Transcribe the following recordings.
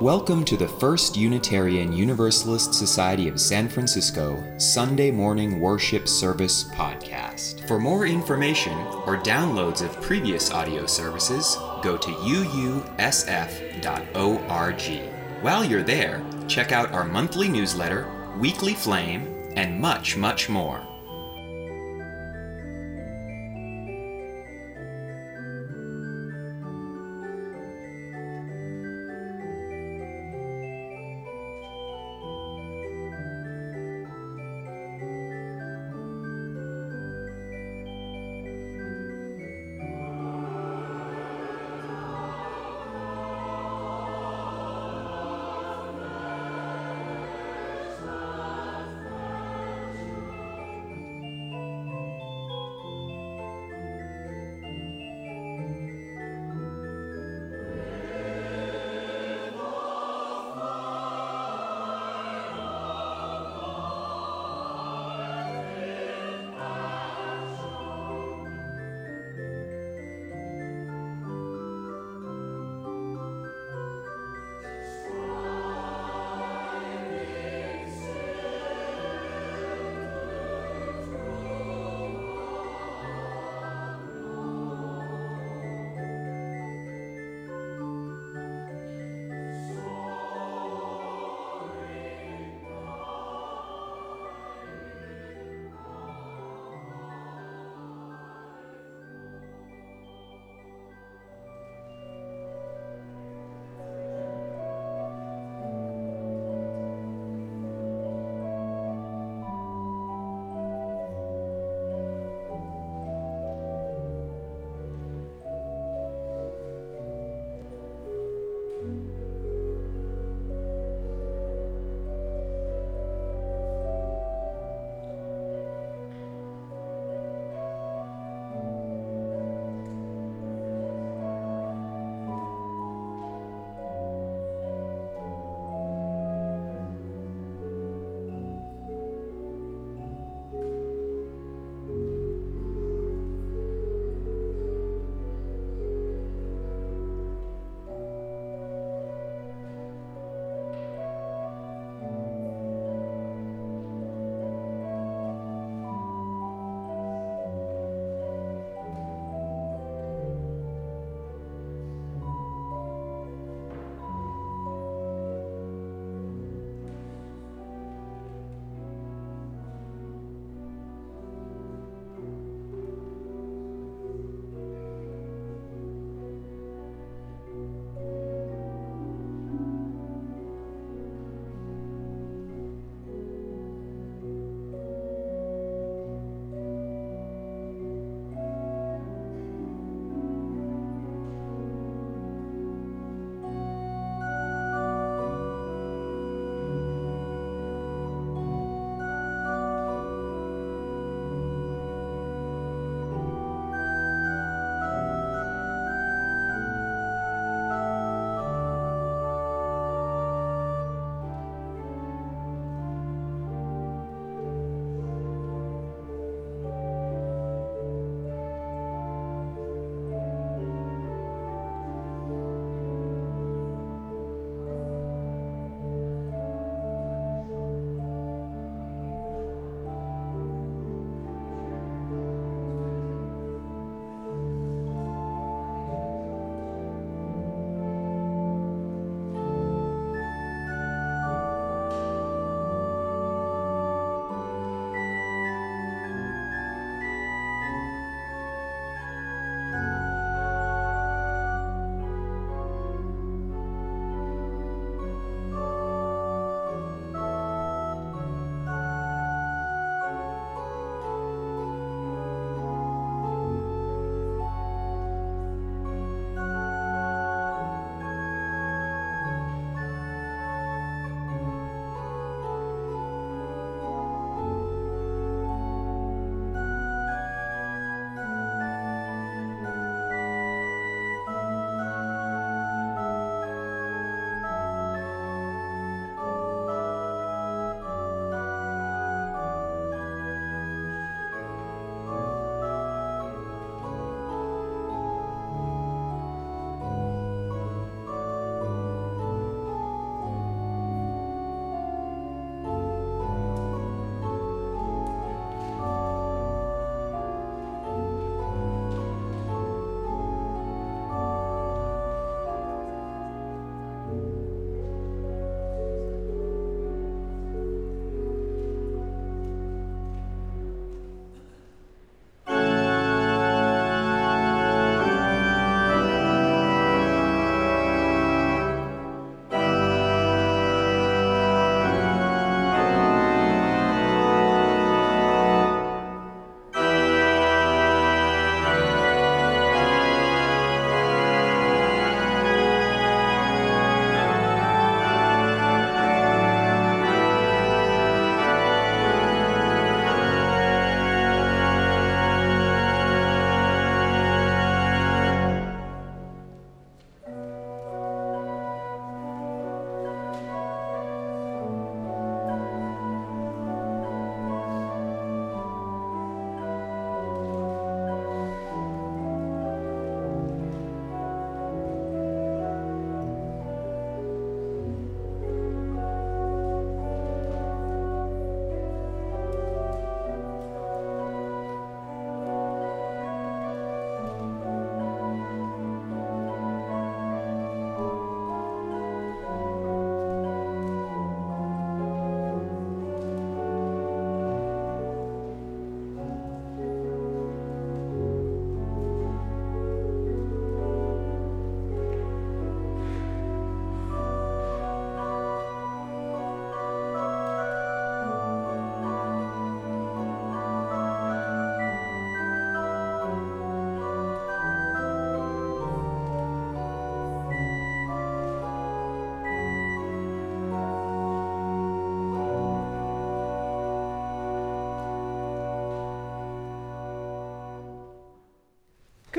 Welcome to the First Unitarian Universalist Society of San Francisco Sunday Morning Worship Service podcast. For more information or downloads of previous audio services, go to uusf.org. While you're there, check out our monthly newsletter, weekly flame, and much, much more.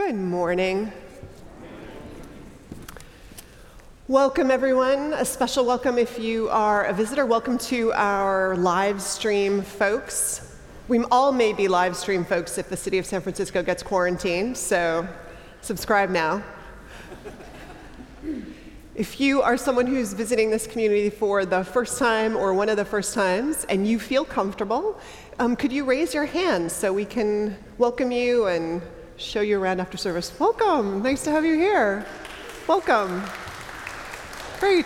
Good morning. Welcome, everyone. A special welcome if you are a visitor. Welcome to our live stream folks. We all may be live stream folks if the city of San Francisco gets quarantined, so subscribe now. If you are someone who's visiting this community for the first time or one of the first times and you feel comfortable, um, could you raise your hand so we can welcome you and show you around after service? Welcome. Nice to have you here. Welcome. Great.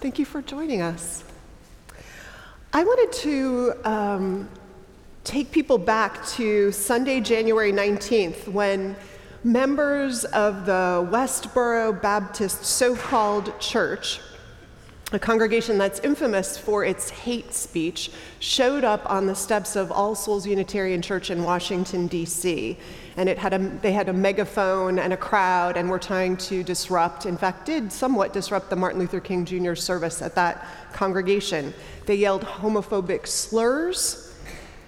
Thank you for joining us. I wanted to um, take people back to Sunday, January 19th, when members of the Westboro Baptist so called church, a congregation that's infamous for its hate speech, showed up on the steps of All Souls Unitarian Church in Washington, D.C and it had a, they had a megaphone and a crowd and were trying to disrupt, in fact, did somewhat disrupt the Martin Luther King Jr. service at that congregation. They yelled homophobic slurs,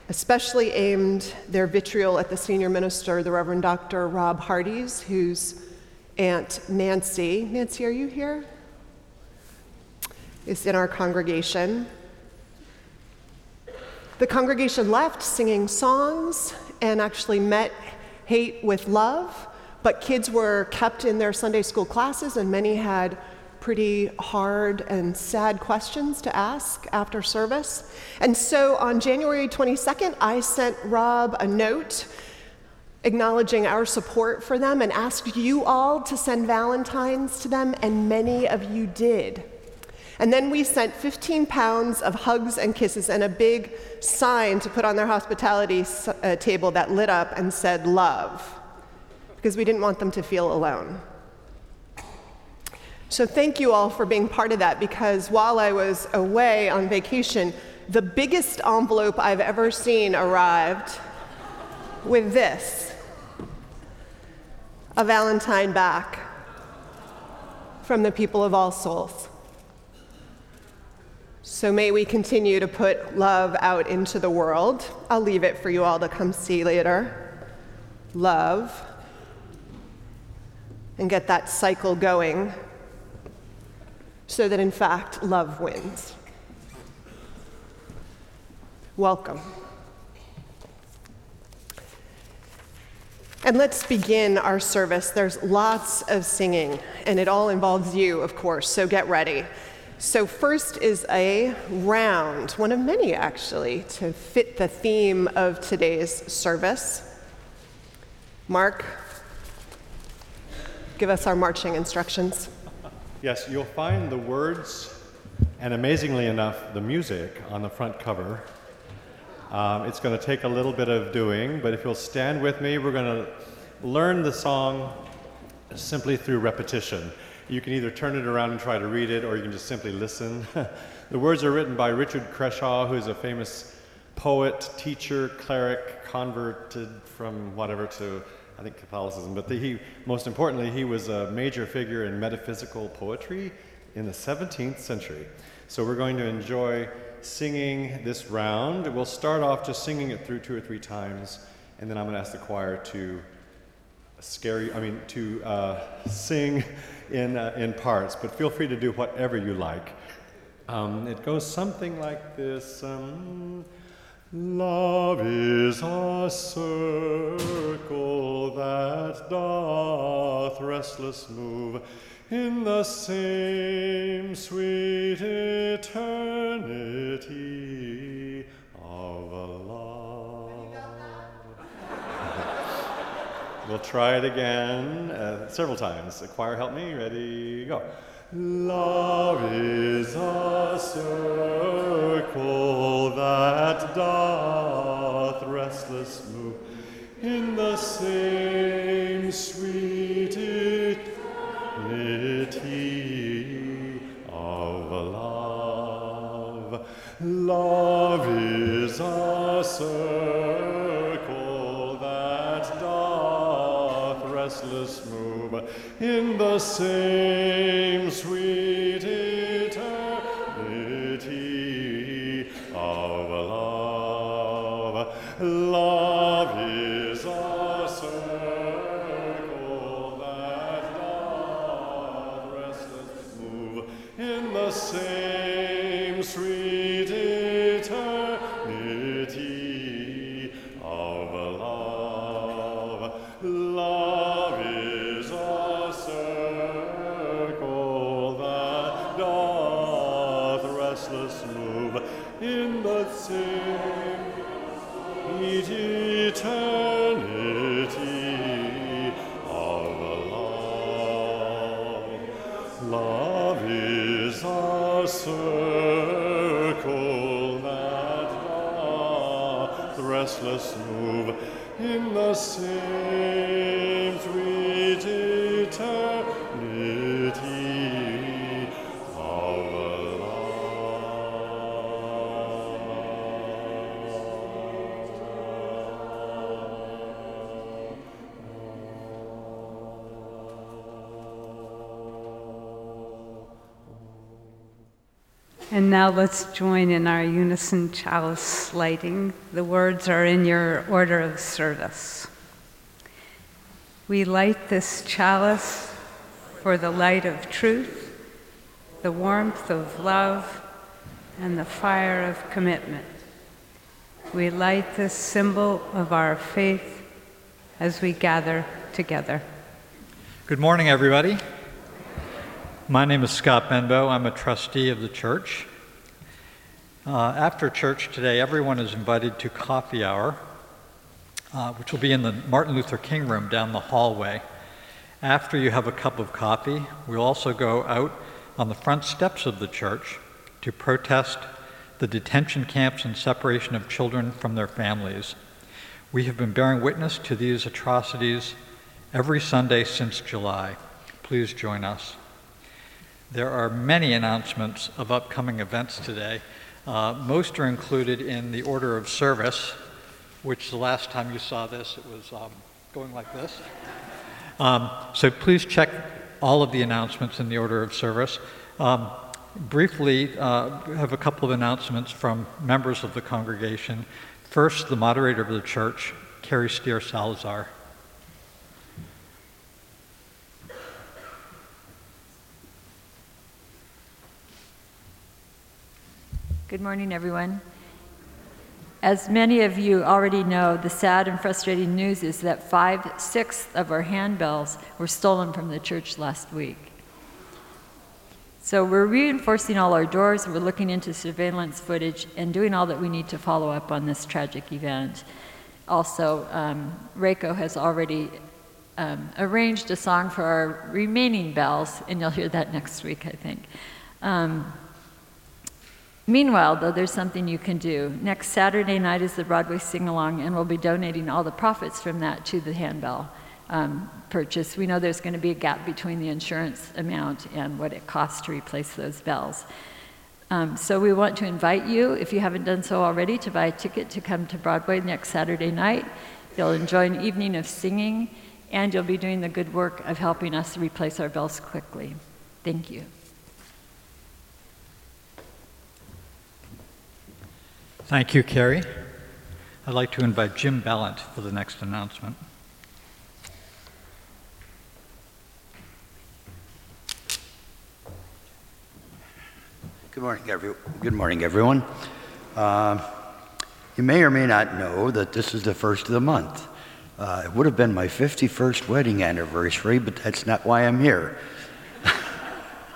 especially aimed their vitriol at the senior minister, the Reverend Dr. Rob Hardies, whose aunt Nancy, Nancy, are you here? Is in our congregation. The congregation left singing songs and actually met hate with love, but kids were kept in their Sunday school classes, and many had pretty hard and sad questions to ask after service. And so on January 22nd, I sent Rob a note acknowledging our support for them and asked you all to send Valentines to them, and many of you did. And then we sent 15 pounds of hugs and kisses and a big sign to put on their hospitality uh, table that lit up and said love, because we didn't want them to feel alone. So thank you all for being part of that, because while I was away on vacation, the biggest envelope I've ever seen arrived with this a Valentine back from the people of All Souls. So may we continue to put love out into the world. I'll leave it for you all to come see later. Love. And get that cycle going so that in fact love wins. Welcome. And let's begin our service. There's lots of singing, and it all involves you, of course, so get ready. So, first is a round, one of many actually, to fit the theme of today's service. Mark, give us our marching instructions. Yes, you'll find the words and amazingly enough, the music on the front cover. Um, it's going to take a little bit of doing, but if you'll stand with me, we're going to learn the song simply through repetition. You can either turn it around and try to read it, or you can just simply listen. the words are written by Richard Crashaw, who is a famous poet, teacher, cleric, converted from whatever to, I think, Catholicism. But the, he, most importantly, he was a major figure in metaphysical poetry in the 17th century. So we're going to enjoy singing this round. We'll start off just singing it through two or three times, and then I'm going to ask the choir to scare you, I mean, to uh, sing in, uh, in parts, but feel free to do whatever you like. Um, it goes something like this um, Love is a circle that doth restless move in the same sweet eternity of We'll try it again uh, several times. The choir, help me. Ready, go. Love is a circle that doth restless move in the same sweet eternity of love. Love is a circle in the same sweet in now let's join in our unison chalice lighting. The words are in your order of service. We light this chalice for the light of truth, the warmth of love, and the fire of commitment. We light this symbol of our faith as we gather together. Good morning, everybody. My name is Scott Benbow. I'm a trustee of the church. Uh, after church today, everyone is invited to coffee hour, uh, which will be in the Martin Luther King room down the hallway. After you have a cup of coffee, we'll also go out on the front steps of the church to protest the detention camps and separation of children from their families. We have been bearing witness to these atrocities every Sunday since July. Please join us. There are many announcements of upcoming events today. Uh, most are included in the order of service, which the last time you saw this, it was um, going like this. Um, so please check all of the announcements in the order of service. Um, briefly, uh, have a couple of announcements from members of the congregation. First, the moderator of the church, Carrie Steer Salazar. Good morning, everyone. As many of you already know, the sad and frustrating news is that five sixths of our handbells were stolen from the church last week. So we're reinforcing all our doors, we're looking into surveillance footage, and doing all that we need to follow up on this tragic event. Also, um, Reiko has already um, arranged a song for our remaining bells, and you'll hear that next week, I think. Um, Meanwhile, though, there's something you can do. Next Saturday night is the Broadway Sing Along, and we'll be donating all the profits from that to the handbell um, purchase. We know there's going to be a gap between the insurance amount and what it costs to replace those bells. Um, so we want to invite you, if you haven't done so already, to buy a ticket to come to Broadway next Saturday night. You'll enjoy an evening of singing, and you'll be doing the good work of helping us replace our bells quickly. Thank you. Thank you, Carrie. I'd like to invite Jim Ballant for the next announcement. Good morning, every, good morning, everyone. Uh, you may or may not know that this is the first of the month. Uh, it would have been my 51st wedding anniversary, but that's not why I'm here.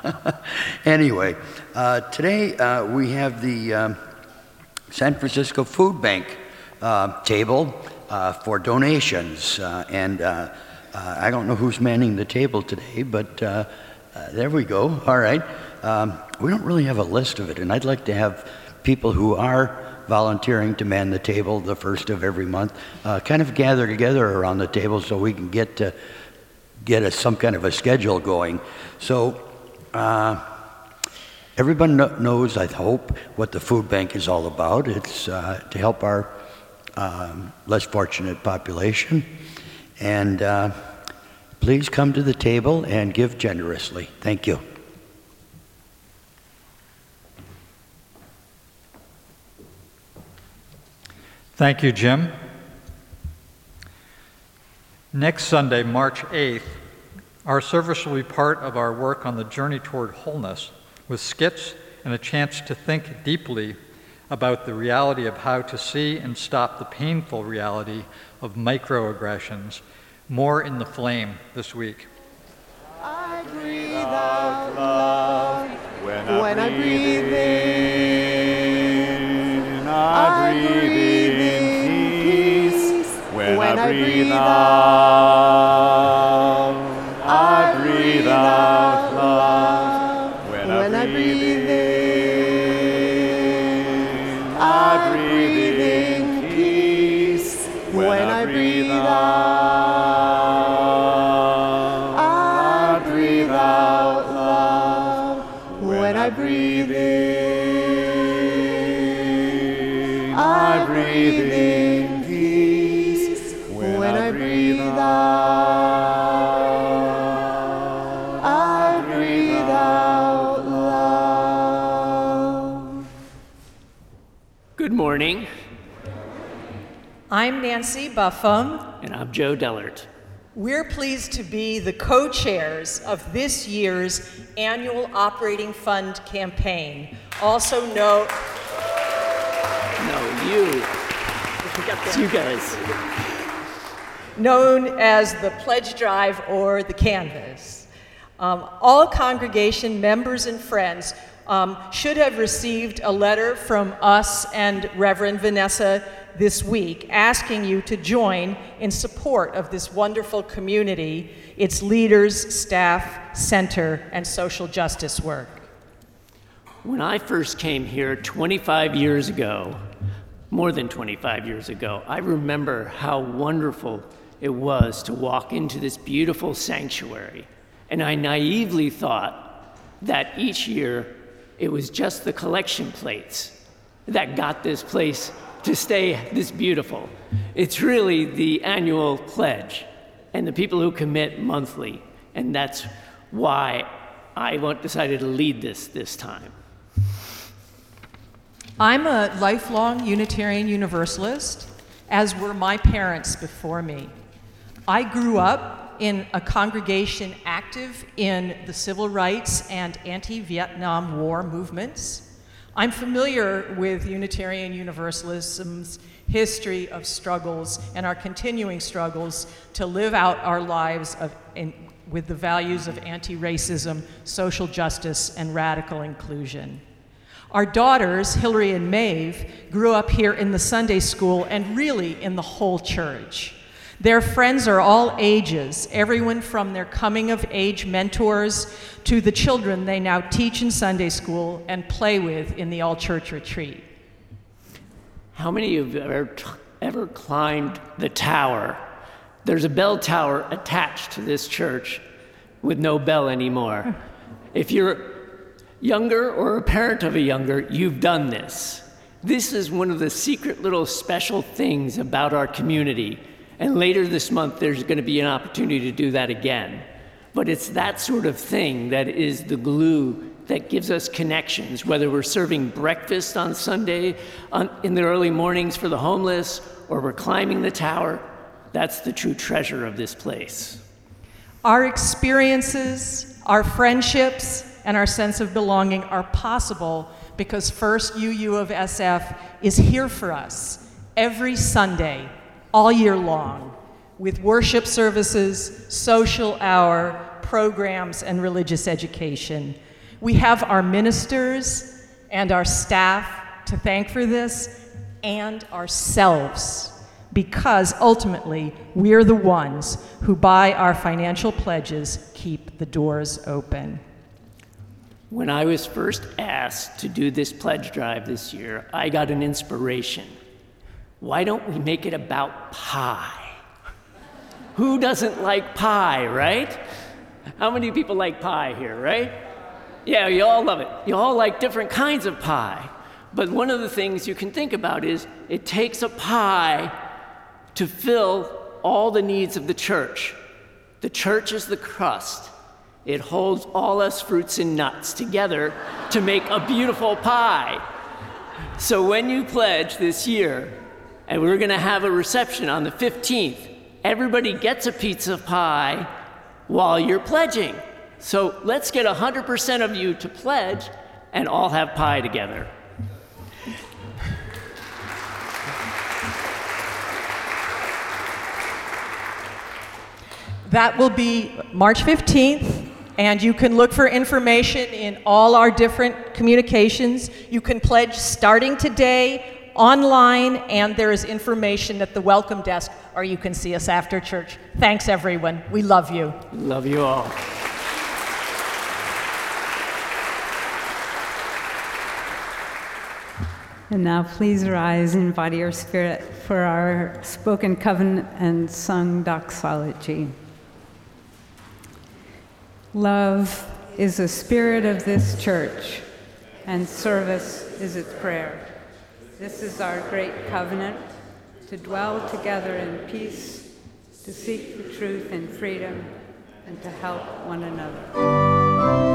anyway, uh, today uh, we have the um, San Francisco Food Bank uh, table uh, for donations. Uh, and uh, uh, I don't know who's manning the table today, but uh, there we go. All right. Um, we don't really have a list of it, and I'd like to have people who are volunteering to man the table the first of every month kind of gather together around the table so we can get to get a, some kind of a schedule going. So. Everyone knows, I hope, what the food bank is all about. It's uh, to help our um, less fortunate population. And uh, please come to the table and give generously. Thank you. Thank you, Jim. Next Sunday, March 8th, our service will be part of our work on the journey toward wholeness with skits and a chance to think deeply about the reality of how to see and stop the painful reality of microaggressions. More in the flame this week. I breathe out love when I, when I breathe in. I breathe in peace when I breathe out. Breathe in peace when I breathe out. I breathe out love. Good morning, I'm Nancy Buffum. and I'm Joe Dellert. We're pleased to be the co chairs of this year's annual Operating Fund campaign, also known. No, you. It's you guys. known as the Pledge Drive or the Canvass. Um, all congregation members and friends um, should have received a letter from us and Reverend Vanessa this week asking you to join in support of this wonderful community, its leaders, staff, center, and social justice work. When I first came here 25 years ago, more than 25 years ago, I remember how wonderful it was to walk into this beautiful sanctuary. And I naively thought that each year it was just the collection plates that got this place to stay this beautiful. It's really the annual pledge and the people who commit monthly. And that's why I decided to lead this this time. I'm a lifelong Unitarian Universalist, as were my parents before me. I grew up in a congregation active in the civil rights and anti Vietnam War movements. I'm familiar with Unitarian Universalism's history of struggles and our continuing struggles to live out our lives of, in, with the values of anti racism, social justice, and radical inclusion. Our daughters, Hillary and Maeve, grew up here in the Sunday school and really in the whole church. Their friends are all ages, everyone from their coming of age mentors to the children they now teach in Sunday school and play with in the all church retreat. How many of you have ever, ever climbed the tower? There's a bell tower attached to this church with no bell anymore. If you're younger or a parent of a younger, you've done this. This is one of the secret little special things about our community. And later this month, there's going to be an opportunity to do that again. But it's that sort of thing that is the glue that gives us connections, whether we're serving breakfast on Sunday on, in the early mornings for the homeless or we're climbing the tower. That's the true treasure of this place. Our experiences, our friendships, and our sense of belonging are possible because First UU of SF is here for us every Sunday, all year long, with worship services, social hour, programs, and religious education. We have our ministers and our staff to thank for this and ourselves because ultimately we're the ones who, by our financial pledges, keep the doors open. When I was first asked to do this pledge drive this year, I got an inspiration. Why don't we make it about pie? Who doesn't like pie, right? How many people like pie here, right? Yeah, you all love it. You all like different kinds of pie. But one of the things you can think about is it takes a pie to fill all the needs of the church. The church is the crust. It holds all us fruits and nuts together to make a beautiful pie. So when you pledge this year, and we're going to have a reception on the 15th, everybody gets a pizza pie while you're pledging. So let's get 100% of you to pledge and all have pie together. That will be March 15th, and you can look for information in all our different communications. You can pledge starting today online, and there is information at the welcome desk, or you can see us after church. Thanks, everyone. We love you. Love you all. And now please rise in body or spirit for our spoken covenant and sung doxology. Love is the spirit of this church, and service is its prayer. This is our great covenant to dwell together in peace, to seek the truth in freedom, and to help one another.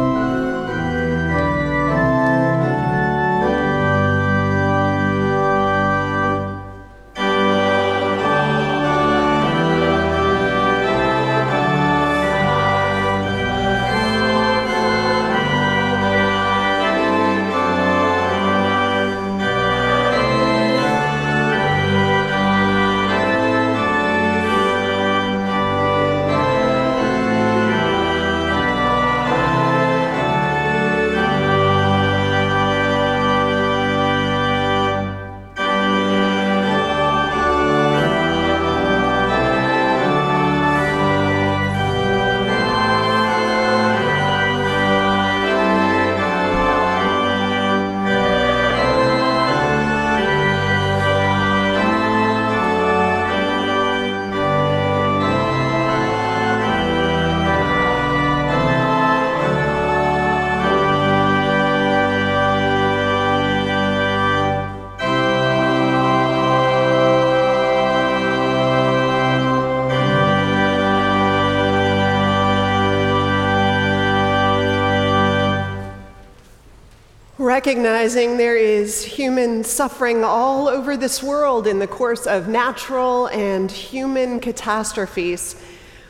Recognizing there is human suffering all over this world in the course of natural and human catastrophes,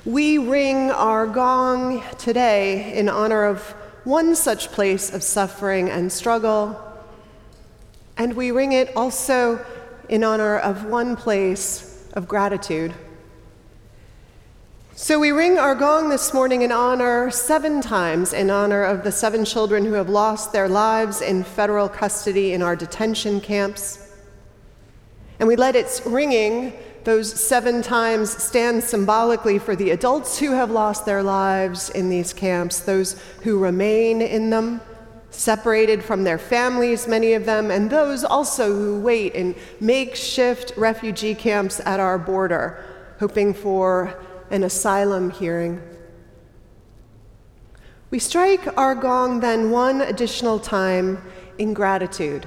we ring our gong today in honor of one such place of suffering and struggle, and we ring it also in honor of one place of gratitude. So we ring our gong this morning in honor, seven times, in honor of the seven children who have lost their lives in federal custody in our detention camps. And we let its ringing, those seven times, stand symbolically for the adults who have lost their lives in these camps, those who remain in them, separated from their families, many of them, and those also who wait in makeshift refugee camps at our border, hoping for an asylum hearing. We strike our gong then one additional time in gratitude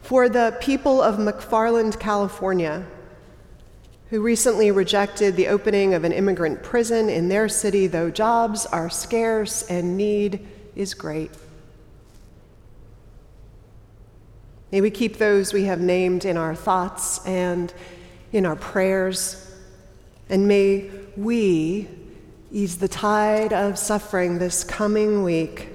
for the people of McFarland, California, who recently rejected the opening of an immigrant prison in their city, though jobs are scarce and need is great. May we keep those we have named in our thoughts and in our prayers. And may we ease the tide of suffering this coming week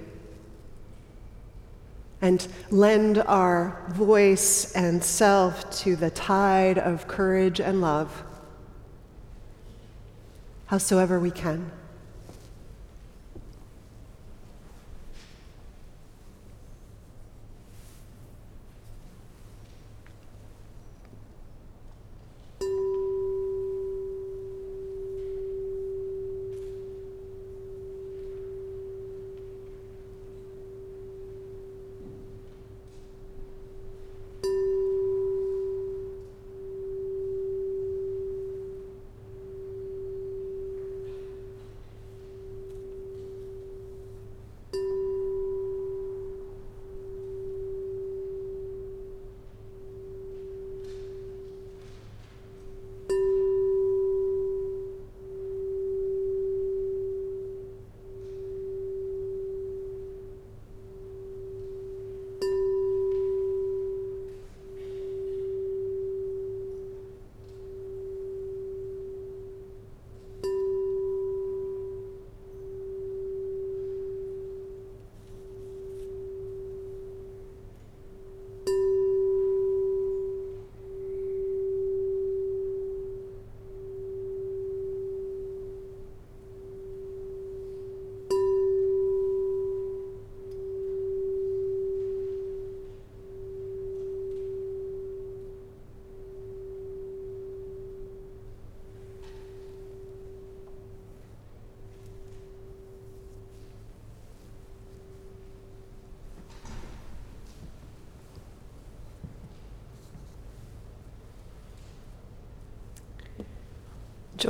and lend our voice and self to the tide of courage and love, howsoever we can.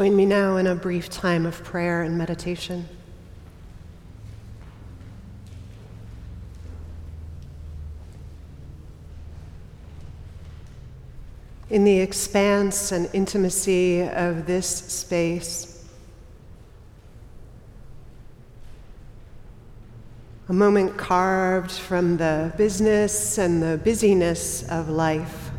Join me now in a brief time of prayer and meditation. In the expanse and intimacy of this space, a moment carved from the business and the busyness of life.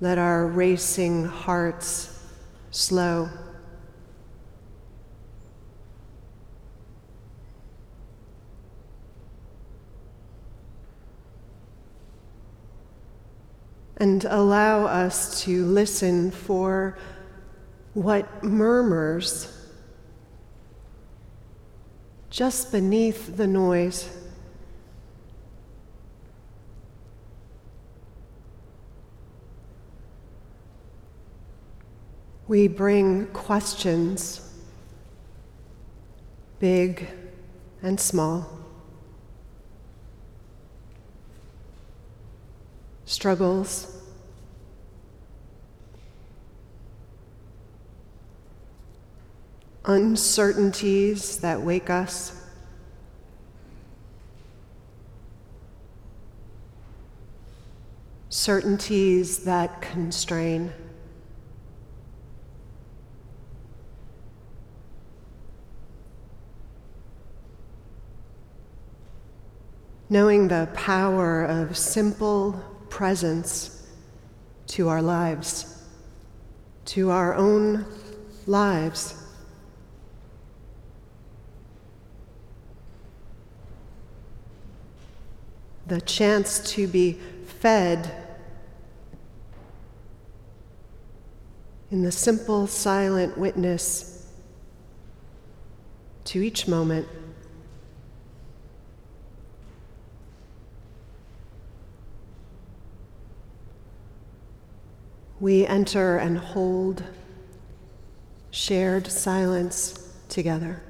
Let our racing hearts slow. And allow us to listen for what murmurs just beneath the noise. We bring questions, big and small, struggles. Uncertainties that wake us. Certainties that constrain. Knowing the power of simple presence to our lives, to our own lives. The chance to be fed in the simple, silent witness to each moment. We enter and hold shared silence together.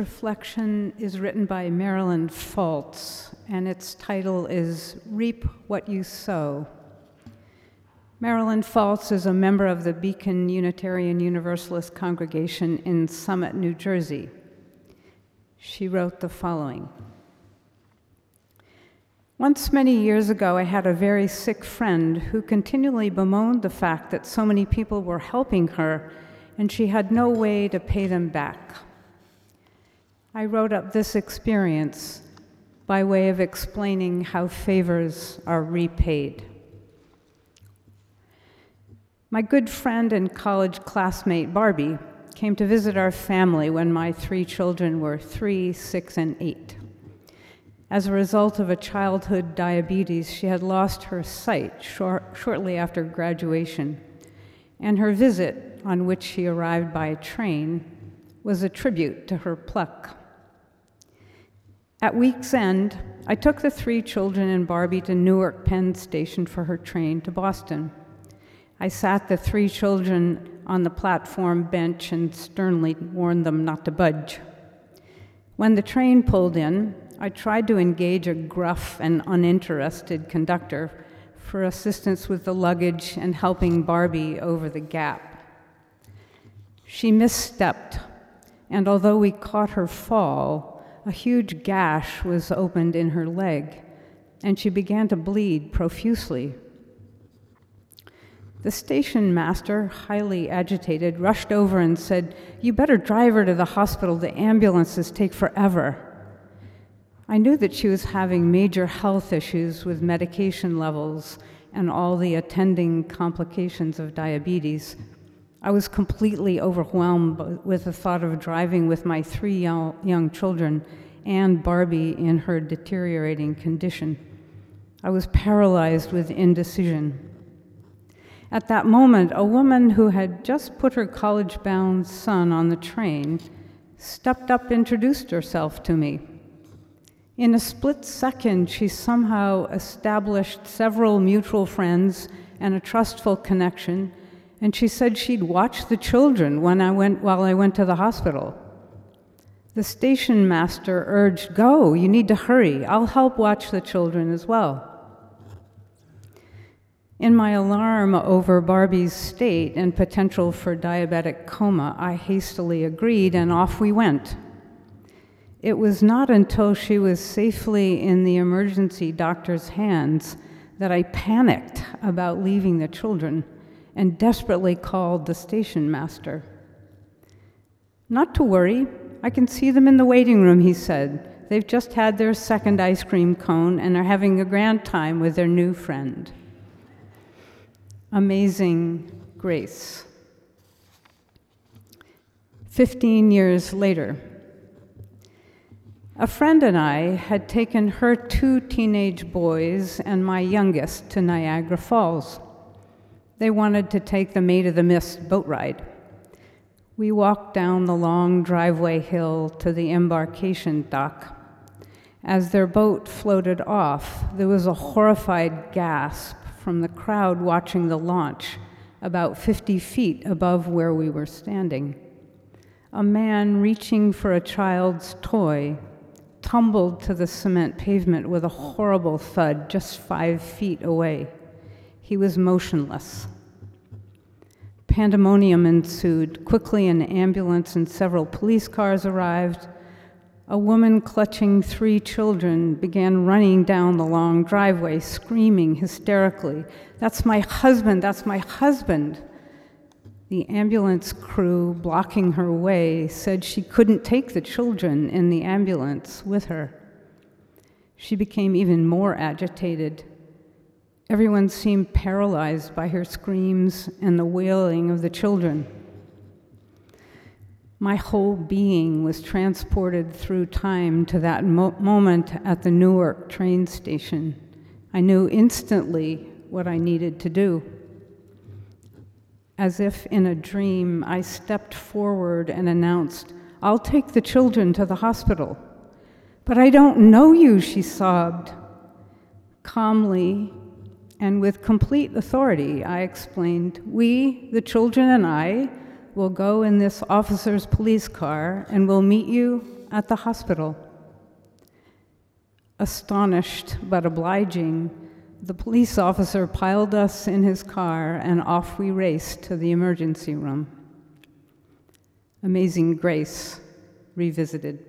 Reflection is written by Marilyn Faltz, and its title is Reap What You Sow. Marilyn Faltz is a member of the Beacon Unitarian Universalist congregation in Summit, New Jersey. She wrote the following Once, many years ago, I had a very sick friend who continually bemoaned the fact that so many people were helping her and she had no way to pay them back. I wrote up this experience by way of explaining how favors are repaid. My good friend and college classmate Barbie came to visit our family when my three children were three, six, and eight. As a result of a childhood diabetes, she had lost her sight short, shortly after graduation, and her visit, on which she arrived by train, was a tribute to her pluck. At week's end, I took the three children and Barbie to Newark Penn Station for her train to Boston. I sat the three children on the platform bench and sternly warned them not to budge. When the train pulled in, I tried to engage a gruff and uninterested conductor for assistance with the luggage and helping Barbie over the gap. She misstepped, and although we caught her fall, a huge gash was opened in her leg, and she began to bleed profusely. The station master, highly agitated, rushed over and said, You better drive her to the hospital. The ambulances take forever. I knew that she was having major health issues with medication levels and all the attending complications of diabetes. I was completely overwhelmed with the thought of driving with my three young children and Barbie in her deteriorating condition. I was paralyzed with indecision. At that moment, a woman who had just put her college bound son on the train stepped up, introduced herself to me. In a split second, she somehow established several mutual friends and a trustful connection, and she said she'd watch the children when I went, while I went to the hospital. The station master urged, Go, you need to hurry. I'll help watch the children as well. In my alarm over Barbie's state and potential for diabetic coma, I hastily agreed and off we went. It was not until she was safely in the emergency doctor's hands that I panicked about leaving the children and desperately called the station master. Not to worry, I can see them in the waiting room, he said. They've just had their second ice cream cone and are having a grand time with their new friend amazing grace. Fifteen years later, a friend and I had taken her two teenage boys and my youngest to Niagara Falls. They wanted to take the Maid of the Mist boat ride. We walked down the long driveway hill to the embarkation dock. As their boat floated off, there was a horrified gasp from the crowd watching the launch, about 50 feet above where we were standing. A man reaching for a child's toy tumbled to the cement pavement with a horrible thud just five feet away. He was motionless. Pandemonium ensued. Quickly, an ambulance and several police cars arrived. A woman clutching three children began running down the long driveway, screaming hysterically, That's my husband! That's my husband! The ambulance crew blocking her way said she couldn't take the children in the ambulance with her. She became even more agitated. Everyone seemed paralyzed by her screams and the wailing of the children. My whole being was transported through time to that mo- moment at the Newark train station. I knew instantly what I needed to do. As if in a dream, I stepped forward and announced, I'll take the children to the hospital. But I don't know you, she sobbed. Calmly and with complete authority, I explained, We, the children and I, will go in this officer's police car and will meet you at the hospital. Astonished but obliging, the police officer piled us in his car and off we raced to the emergency room. Amazing Grace revisited.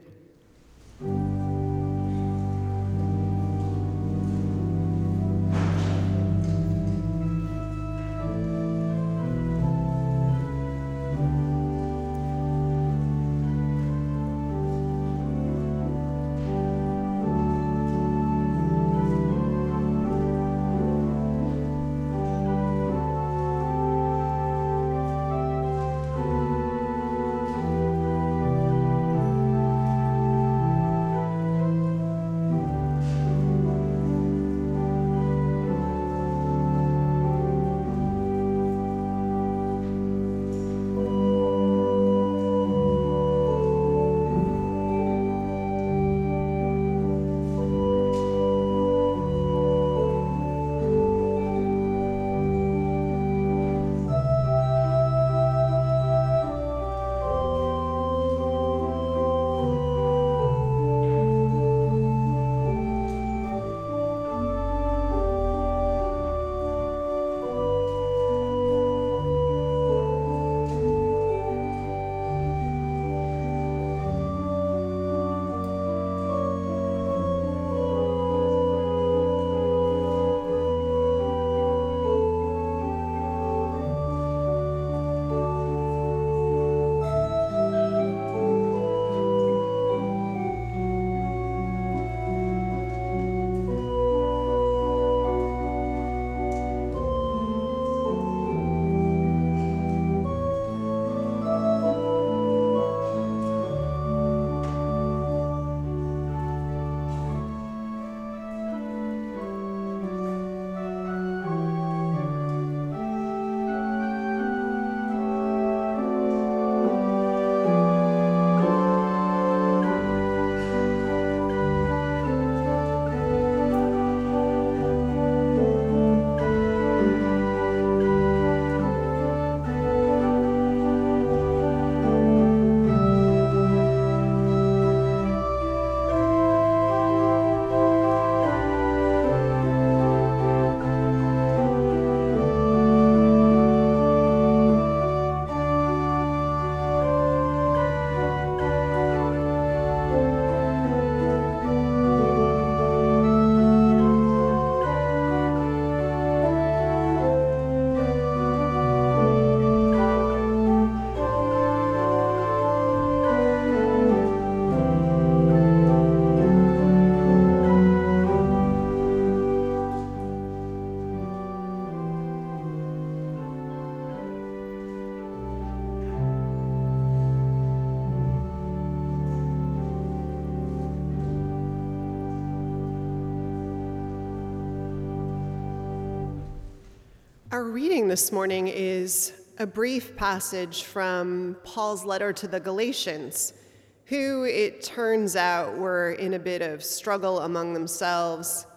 Reading this morning is a brief passage from Paul's letter to the Galatians, who it turns out were in a bit of struggle among themselves,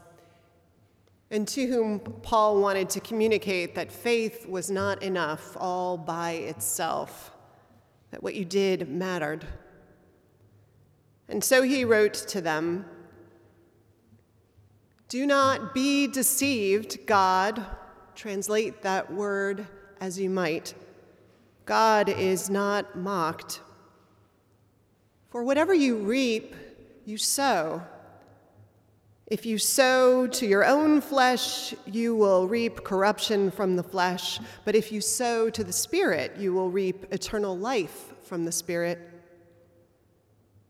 and to whom Paul wanted to communicate that faith was not enough all by itself, that what you did mattered. And so he wrote to them Do not be deceived, God. Translate that word as you might. God is not mocked. For whatever you reap, you sow. If you sow to your own flesh, you will reap corruption from the flesh. But if you sow to the Spirit, you will reap eternal life from the Spirit.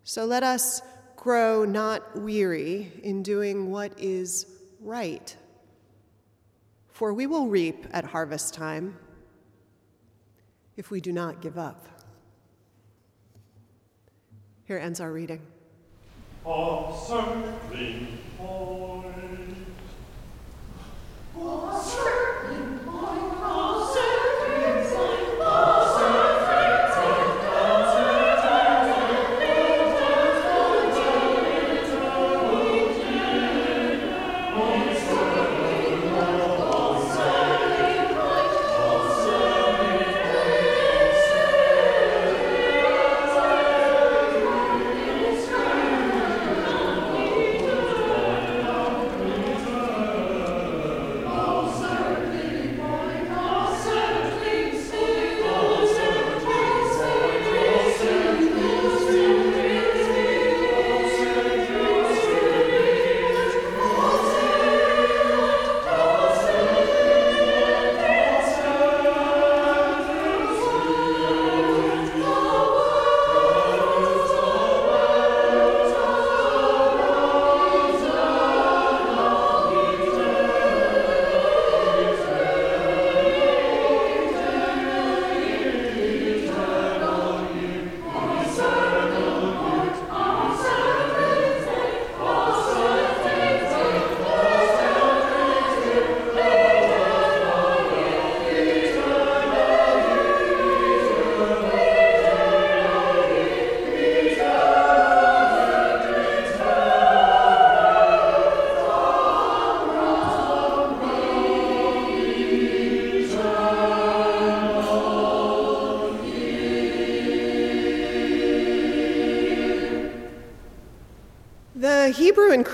So let us grow not weary in doing what is right, for we will reap at harvest time if we do not give up. Here ends our reading. Of circling point. Of circling point.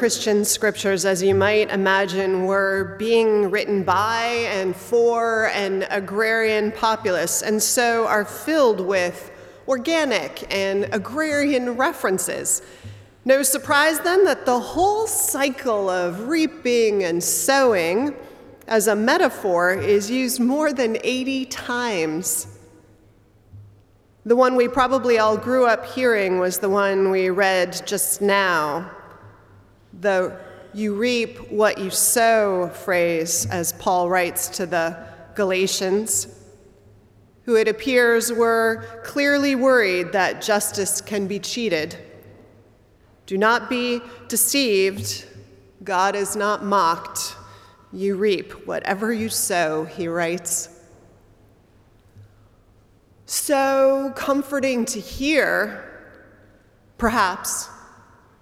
Christian scriptures, as you might imagine, were being written by and for an agrarian populace, and so are filled with organic and agrarian references. No surprise then that the whole cycle of reaping and sowing as a metaphor is used more than 80 times. The one we probably all grew up hearing was the one we read just now the you reap what you sow phrase, as Paul writes to the Galatians, who it appears were clearly worried that justice can be cheated. Do not be deceived. God is not mocked. You reap whatever you sow, he writes. So comforting to hear, perhaps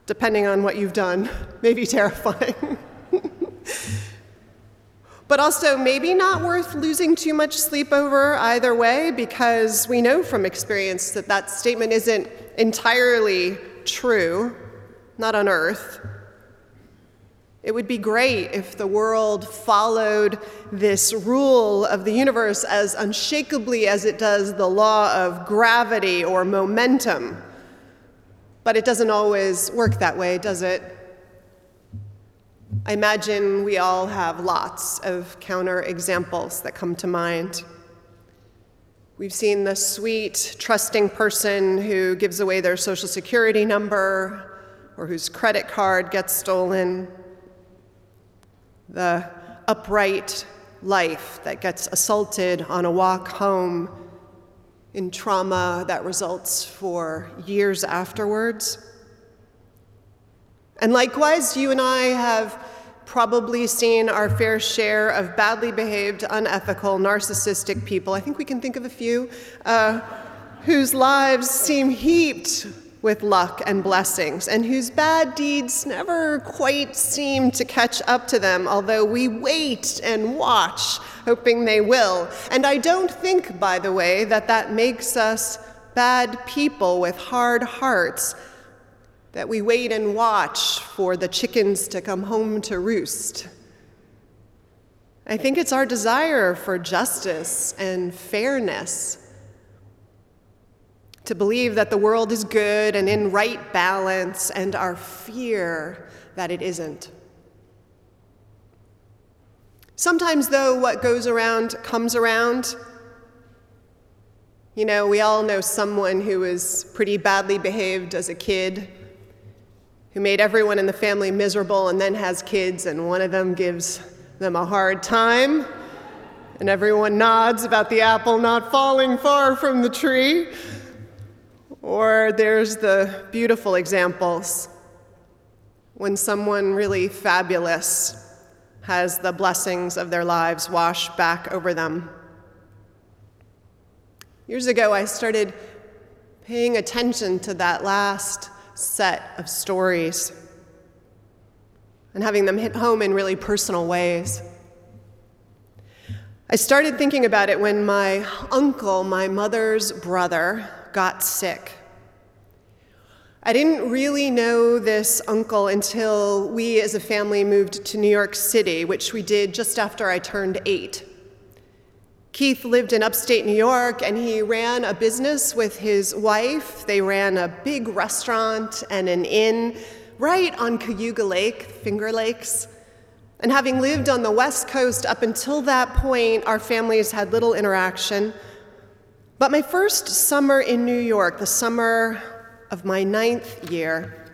depending on what you've done, maybe terrifying. but also maybe not worth losing too much sleep over either way, because we know from experience that that statement isn't entirely true, not on earth. It would be great if the world followed this rule of the universe as unshakably as it does the law of gravity or momentum. But it doesn't always work that way, does it? I imagine we all have lots of counter examples that come to mind. We've seen the sweet, trusting person who gives away their social security number or whose credit card gets stolen. The upright life that gets assaulted on a walk home in trauma that results for years afterwards. And likewise, you and I have probably seen our fair share of badly behaved, unethical, narcissistic people. I think we can think of a few uh, whose lives seem heaped with luck and blessings, and whose bad deeds never quite seem to catch up to them, although we wait and watch, hoping they will. And I don't think, by the way, that that makes us bad people with hard hearts, that we wait and watch for the chickens to come home to roost. I think it's our desire for justice and fairness to believe that the world is good and in right balance, and our fear that it isn't. Sometimes, though, what goes around comes around. You know, we all know someone who was pretty badly behaved as a kid, who made everyone in the family miserable, and then has kids, and one of them gives them a hard time, and everyone nods about the apple not falling far from the tree. Or there's the beautiful examples when someone really fabulous has the blessings of their lives wash back over them. Years ago, I started paying attention to that last set of stories and having them hit home in really personal ways. I started thinking about it when my uncle, my mother's brother, got sick. I didn't really know this uncle until we as a family moved to New York City, which we did just after I turned eight. Keith lived in upstate New York and he ran a business with his wife. They ran a big restaurant and an inn right on Cayuga Lake, Finger Lakes. And having lived on the West Coast up until that point, our families had little interaction. But my first summer in New York, the summer of my ninth year,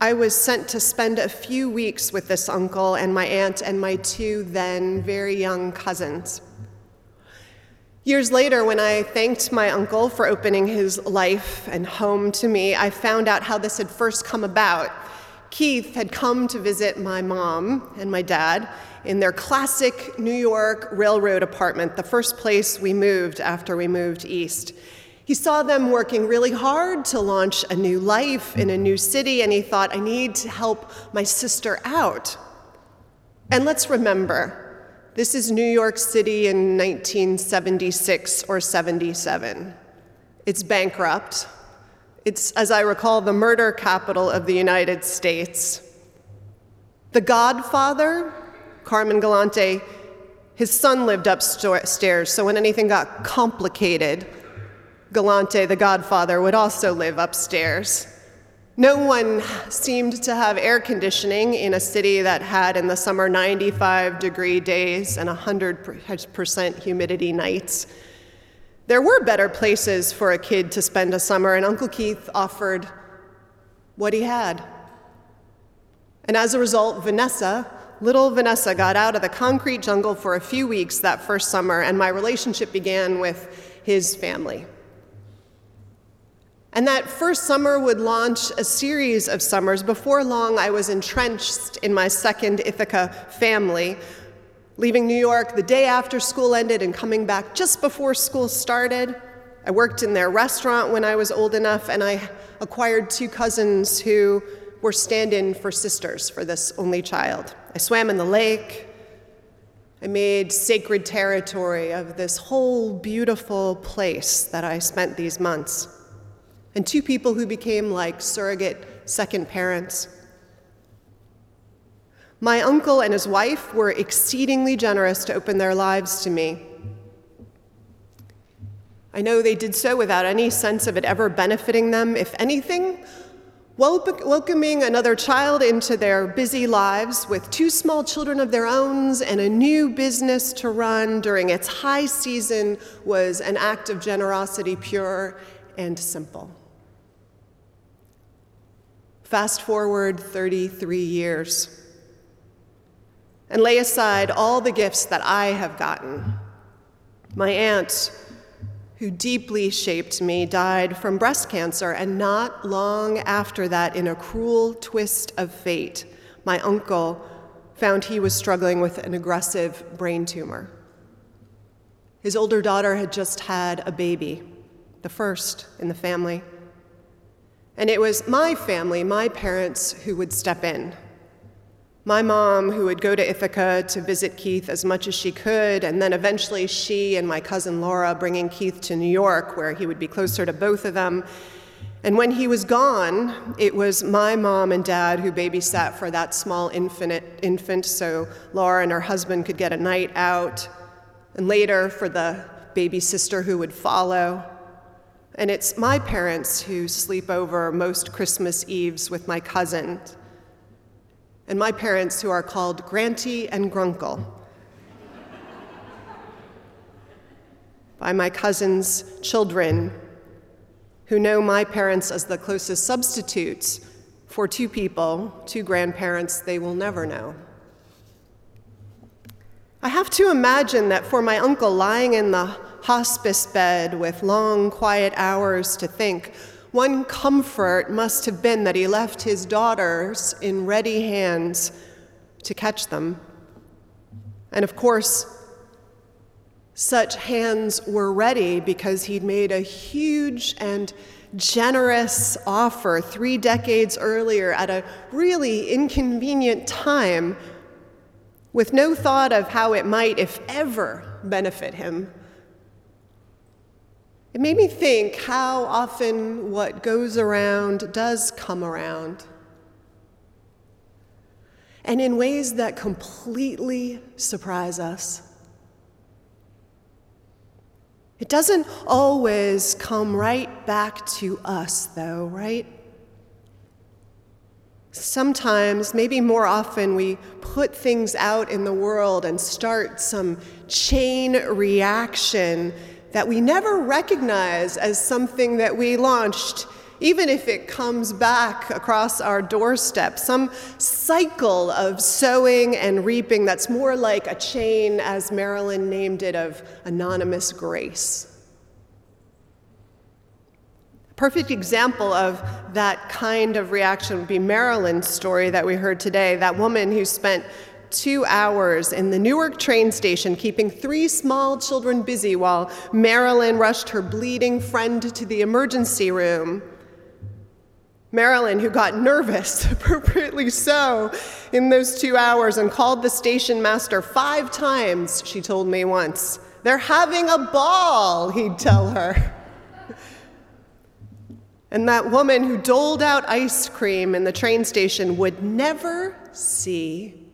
I was sent to spend a few weeks with this uncle and my aunt and my two then very young cousins. Years later, when I thanked my uncle for opening his life and home to me, I found out how this had first come about. Keith had come to visit my mom and my dad in their classic New York railroad apartment, the first place we moved after we moved east. He saw them working really hard to launch a new life in a new city, and he thought, I need to help my sister out. And let's remember, this is New York City in 1976 or 77. It's bankrupt. It's, as I recall, the murder capital of the United States. The Godfather, Carmine Galante, his son lived upstairs, so when anything got complicated, Galante, the Godfather, would also live upstairs. No one seemed to have air conditioning in a city that had, in the summer, 95 degree days and 100% humidity nights. There were better places for a kid to spend a summer, and Uncle Keith offered what he had. And as a result, Vanessa, little Vanessa, got out of the concrete jungle for a few weeks that first summer, and my relationship began with his family. And that first summer would launch a series of summers. Before long, I was entrenched in my second Ithaca family, leaving New York the day after school ended and coming back just before school started. I worked in their restaurant when I was old enough, and I acquired two cousins who were stand in for sisters for this only child. I swam in the lake. I made sacred territory of this whole beautiful place that I spent these months and two people who became like surrogate second parents. My uncle and his wife were exceedingly generous to open their lives to me. I know they did so without any sense of it ever benefiting them. If anything, welcoming another child into their busy lives with two small children of their own and a new business to run during its high season was an act of generosity, pure and simple. Fast forward 33 years and lay aside all the gifts that I have gotten. My aunt, who deeply shaped me, died from breast cancer, and not long after that, in a cruel twist of fate, my uncle found he was struggling with an aggressive brain tumor. His older daughter had just had a baby, the first in the family. And it was my family, my parents, who would step in. My mom, who would go to Ithaca to visit Keith as much as she could, and then eventually she and my cousin Laura bringing Keith to New York, where he would be closer to both of them. And when he was gone, it was my mom and dad who babysat for that small infant, infant so Laura and her husband could get a night out, and later for the baby sister who would follow. And it's my parents who sleep over most Christmas Eves with my cousin, and my parents who are called Granty and Grunkle. by my cousin's children, who know my parents as the closest substitutes for two people, two grandparents they will never know. I have to imagine that for my uncle lying in the hospice bed with long, quiet hours to think, one comfort must have been that he left his daughters in ready hands to catch them. And of course, such hands were ready because he'd made a huge and generous offer three decades earlier at a really inconvenient time with no thought of how it might, if ever, benefit him. It made me think how often what goes around does come around. And in ways that completely surprise us. It doesn't always come right back to us, though, right? Sometimes, maybe more often, we put things out in the world and start some chain reaction that we never recognize as something that we launched, even if it comes back across our doorstep. Some cycle of sowing and reaping that's more like a chain, as Marilyn named it, of anonymous grace. Perfect example of that kind of reaction would be Marilyn's story that we heard today. That woman who spent two hours in the Newark train station, keeping three small children busy while Marilyn rushed her bleeding friend to the emergency room. Marilyn, who got nervous, appropriately so, in those two hours and called the station master five times, she told me once. They're having a ball, he'd tell her. And that woman who doled out ice cream in the train station would never see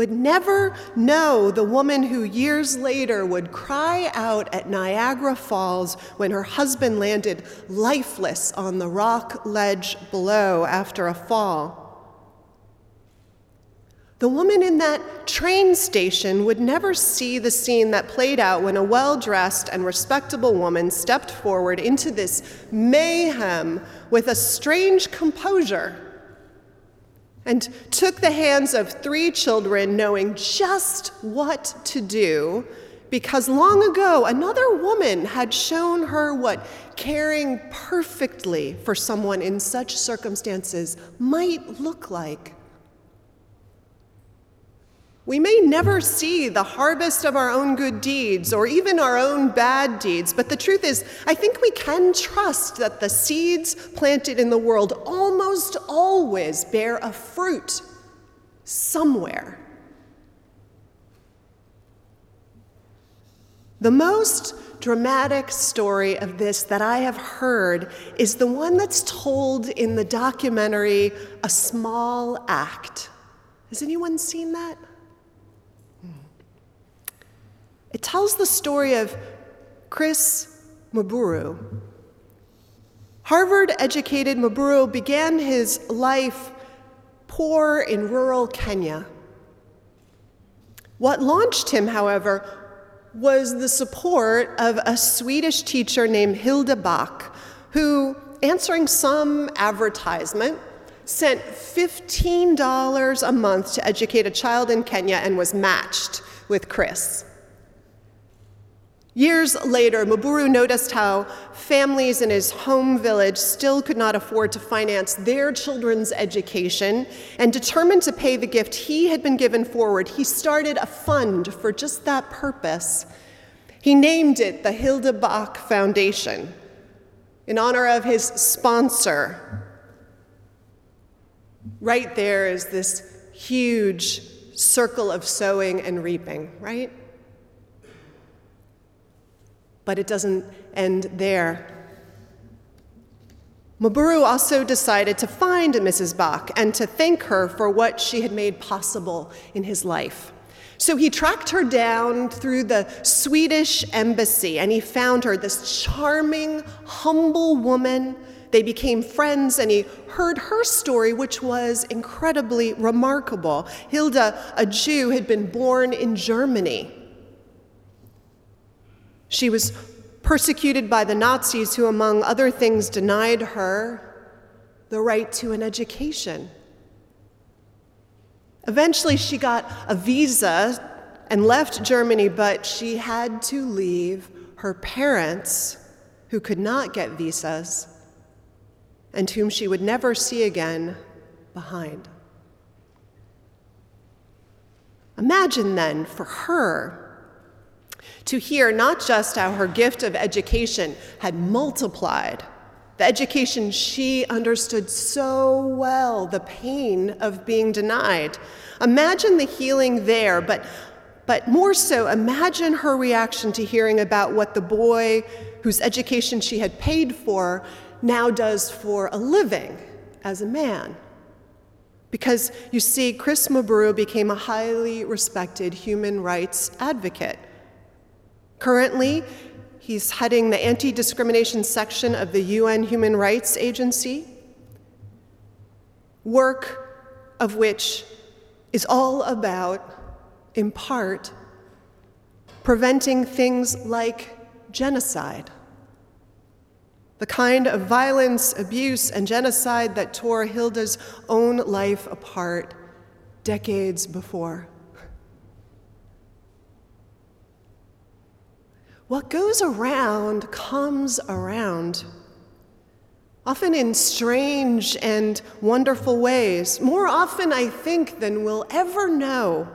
would never know the woman who years later would cry out at Niagara Falls when her husband landed lifeless on the rock ledge below after a fall. The woman in that train station would never see the scene that played out when a well dressed and respectable woman stepped forward into this mayhem with a strange composure and took the hands of three children, knowing just what to do, because long ago another woman had shown her what caring perfectly for someone in such circumstances might look like. We may never see the harvest of our own good deeds or even our own bad deeds, but the truth is, I think we can trust that the seeds planted in the world almost always bear a fruit somewhere. The most dramatic story of this that I have heard is the one that's told in the documentary A Small Act. Has anyone seen that? It tells the story of Chris Mburu. Harvard educated Mburu began his life poor in rural Kenya. What launched him, however, was the support of a Swedish teacher named Hilda Back, who, answering some advertisement, sent $15 a month to educate a child in Kenya and was matched with Chris. Years later, Mburu noticed how families in his home village still could not afford to finance their children's education, and determined to pay the gift he had been given forward, he started a fund for just that purpose. He named it the Hilda Back Foundation in honor of his sponsor. Right there is this huge circle of sowing and reaping, right? But it doesn't end there. Mburu also decided to find Mrs. Back and to thank her for what she had made possible in his life. So he tracked her down through the Swedish embassy and he found her, this charming, humble woman. They became friends and he heard her story, which was incredibly remarkable. Hilda, a Jew, had been born in Germany. She was persecuted by the Nazis, who, among other things, denied her the right to an education. Eventually, she got a visa and left Germany, but she had to leave her parents, who could not get visas and whom she would never see again, behind. Imagine then for her to hear not just how her gift of education had multiplied, the education she understood so well, the pain of being denied. Imagine the healing there, but, but more so, imagine her reaction to hearing about what the boy whose education she had paid for now does for a living as a man. Because you see, Chris Mburu became a highly respected human rights advocate. Currently, he's heading the anti discrimination section of the UN Human Rights Agency, work of which is all about, in part, preventing things like genocide. The kind of violence, abuse, and genocide that tore Hilda's own life apart decades before. What goes around comes around, often in strange and wonderful ways, more often, I think, than we'll ever know.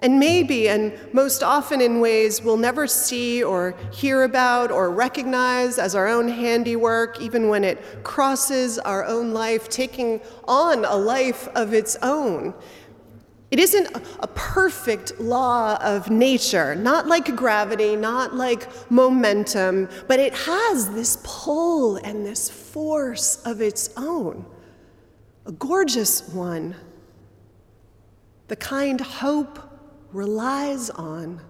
And maybe, and most often in ways we'll never see or hear about or recognize as our own handiwork, even when it crosses our own life, taking on a life of its own. It isn't a perfect law of nature, not like gravity, not like momentum, but it has this pull and this force of its own. A gorgeous one, the kind hope relies on.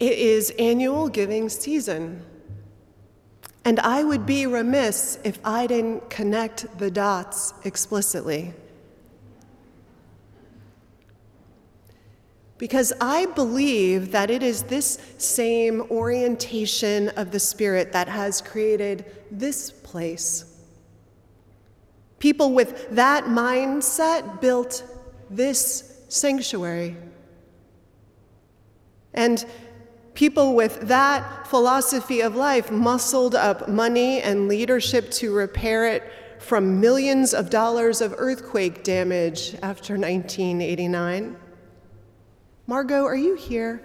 It is annual giving season. And I would be remiss if I didn't connect the dots explicitly. Because I believe that it is this same orientation of the Spirit that has created this place. People with that mindset built this sanctuary. And People with that philosophy of life muscled up money and leadership to repair it from millions of dollars of earthquake damage after 1989. Margot, are you here?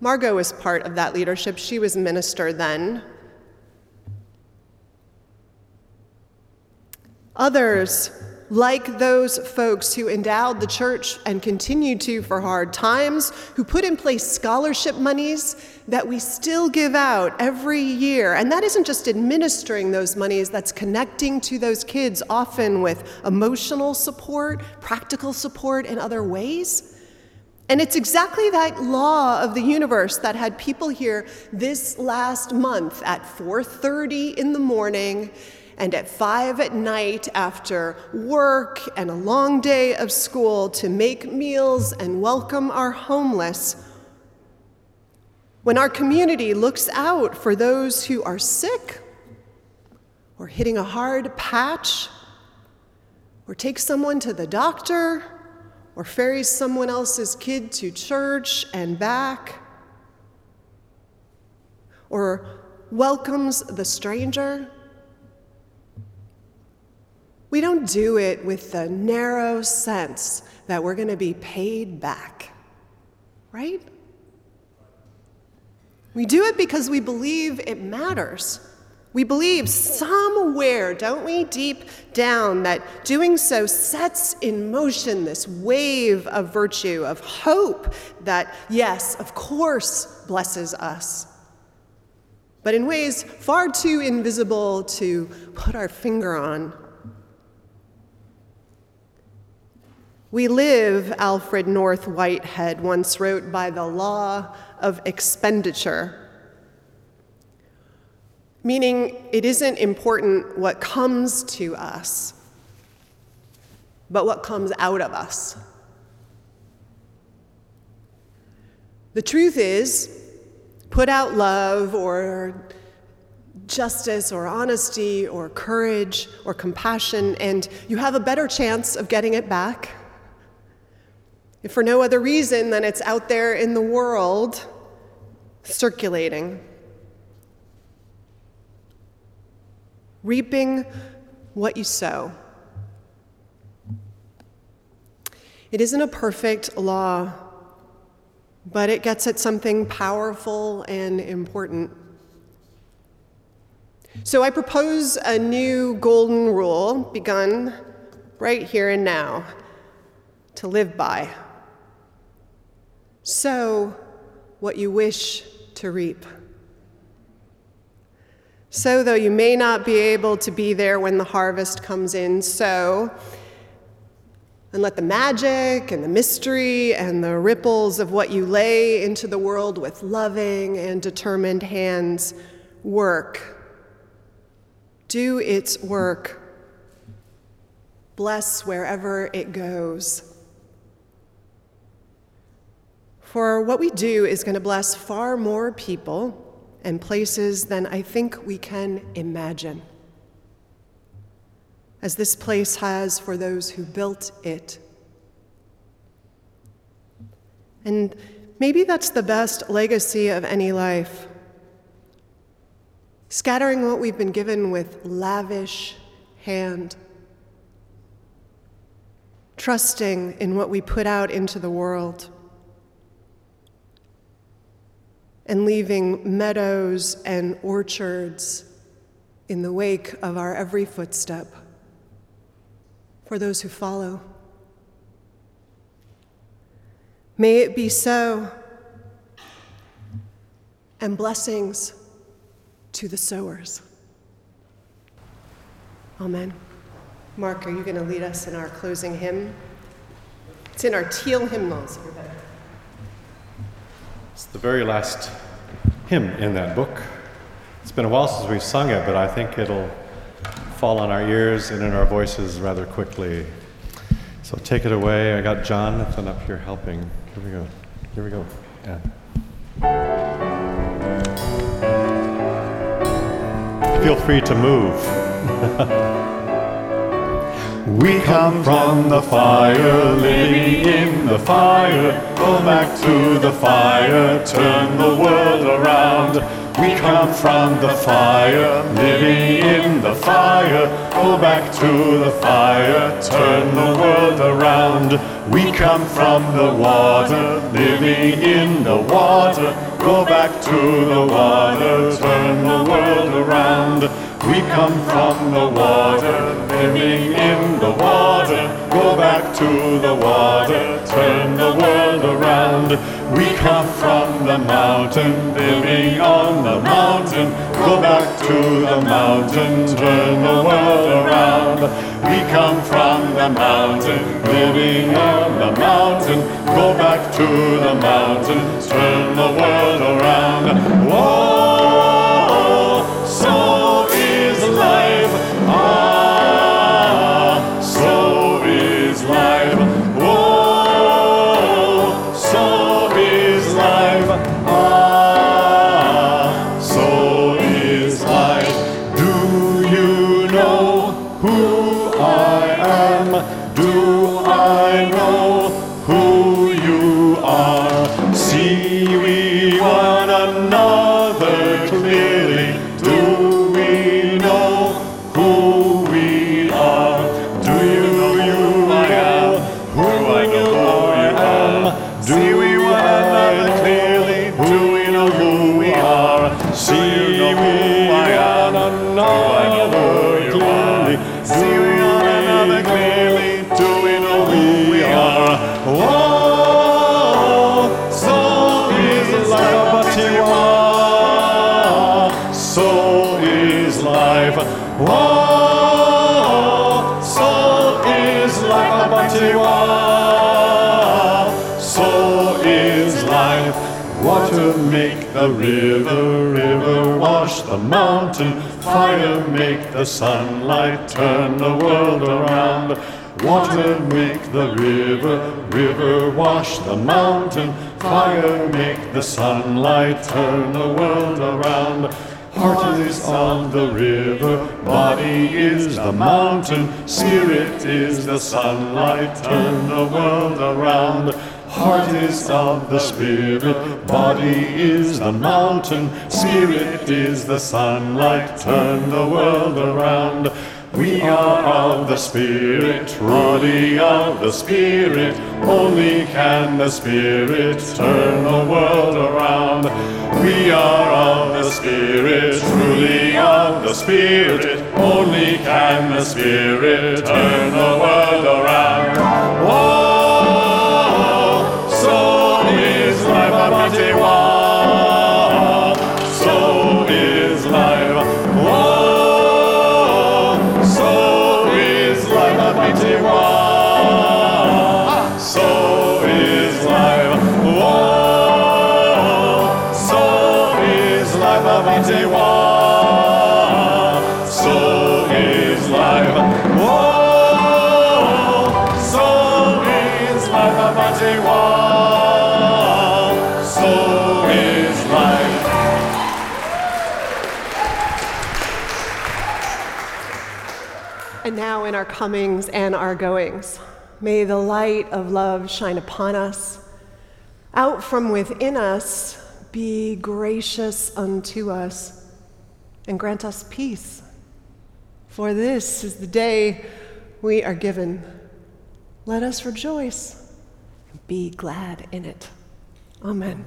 Margot was part of that leadership. She was minister then. Others like those folks who endowed the church and continue to for hard times, who put in place scholarship monies that we still give out every year. And that isn't just administering those monies, that's connecting to those kids, often with emotional support, practical support, and other ways. And it's exactly that law of the universe that had people here this last month at 4:30 in the morning and at five at night after work and a long day of school to make meals and welcome our homeless. When our community looks out for those who are sick or hitting a hard patch, or take someone to the doctor, or ferries someone else's kid to church and back, or welcomes the stranger. We don't do it with the narrow sense that we're going to be paid back, right? We do it because we believe it matters. We believe somewhere, don't we, deep down, that doing so sets in motion this wave of virtue, of hope that, yes, of course, blesses us. But in ways far too invisible to put our finger on. We live, Alfred North Whitehead once wrote, by the law of expenditure meaning it isn't important what comes to us, but what comes out of us. The truth is, put out love or justice or honesty or courage or compassion, and you have a better chance of getting it back. If for no other reason than it's out there in the world circulating. reaping what you sow. It isn't a perfect law, but it gets at something powerful and important. So I propose a new golden rule begun right here and now to live by. Sow what you wish to reap. So, though you may not be able to be there when the harvest comes in, sow and let the magic and the mystery and the ripples of what you lay into the world with loving and determined hands work. Do its work. Bless wherever it goes. For what we do is going to bless far more people and places than I think we can imagine. As this place has for those who built it. And maybe that's the best legacy of any life. Scattering what we've been given with lavish hand. Trusting in what we put out into the world. And leaving meadows and orchards in the wake of our every footstep for those who follow. May it be so, and blessings to the sowers. Amen. Mark, are you going to lead us in our closing hymn? It's in our teal hymnals. It's the very last hymn in that book. It's been a while since we've sung it, but I think it'll fall on our ears and in our voices rather quickly. So take it away. I got Jonathan up here helping. Here we go. Here we go. Yeah. Feel free to move. We come from the fire, living in the fire. Go back to the fire, turn the world around. We come from the fire, living in the fire. Go back to the fire, turn the world around. We come from the water, living in the water. Go back to the water, turn the world around. We come from the water, living in the water. Go back to the water, turn the world around. We come from the mountain, living on the mountain. Go back to the mountain, turn the world around. We come from the mountain, living on the mountain. Go back to the mountain, turn the world around. River, river wash the mountain, fire make the sunlight turn the world around. Water make the river, river wash the mountain, fire make the sunlight turn the world around. Heart is on the river, body is the mountain, spirit is the sunlight, turn the world around. Heart is of the spirit, body is the mountain, spirit is the sunlight, turn the world around. We are of the Spirit, truly of the Spirit. Only can the Spirit turn the world around. We are of the Spirit, truly of the Spirit. Only can the Spirit turn the world around. Our comings and our goings, may the light of love shine upon us. Out from within us, be gracious unto us and grant us peace. For this is the day we are given. Let us rejoice and be glad in it. Amen.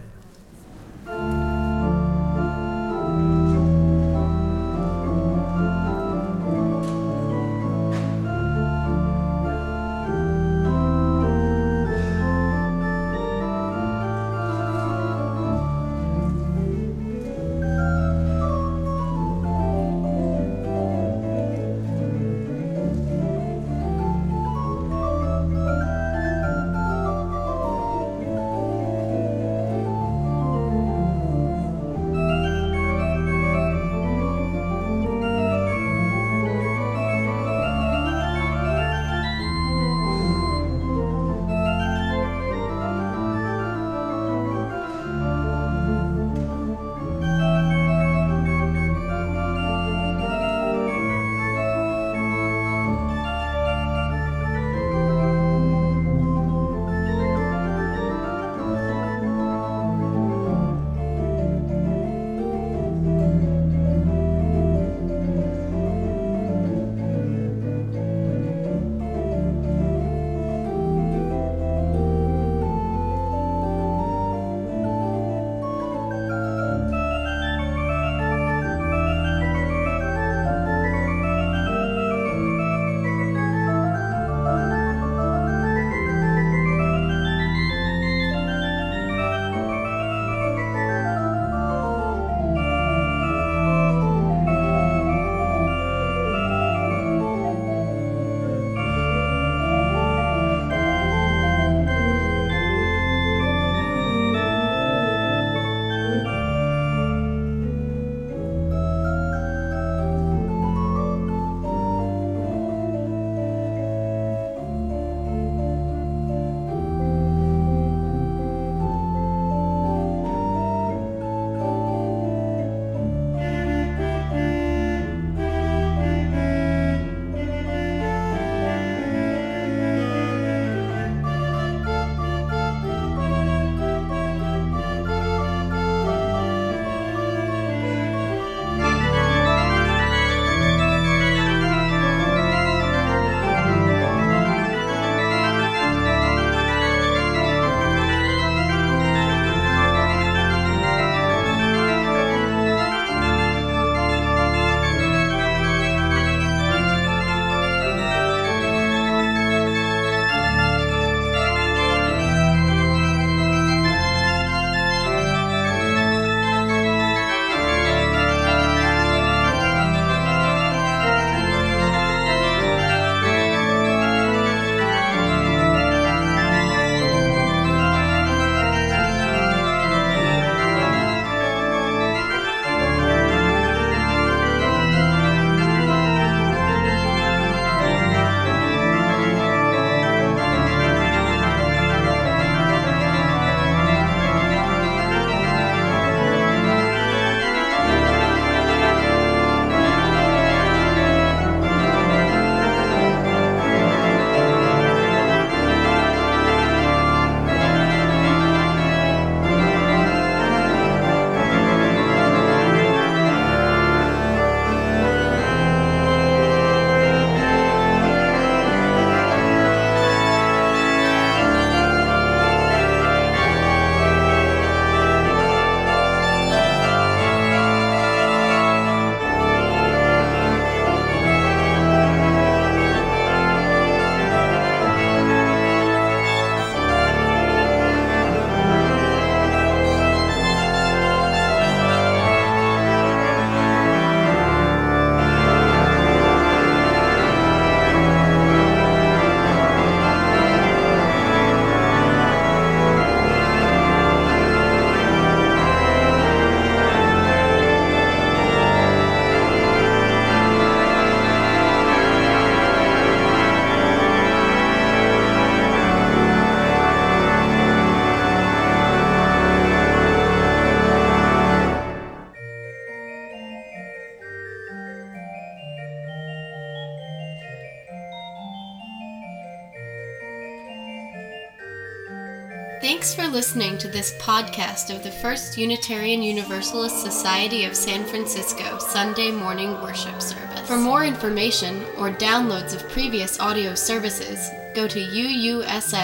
Thanks for listening to this podcast of the First Unitarian Universalist Society of San Francisco Sunday morning worship service. For more information or downloads of previous audio services, go to uusf.org.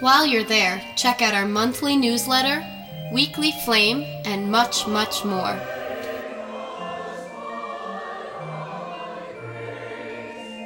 While you're there, check out our monthly newsletter, weekly flame, and much, much more.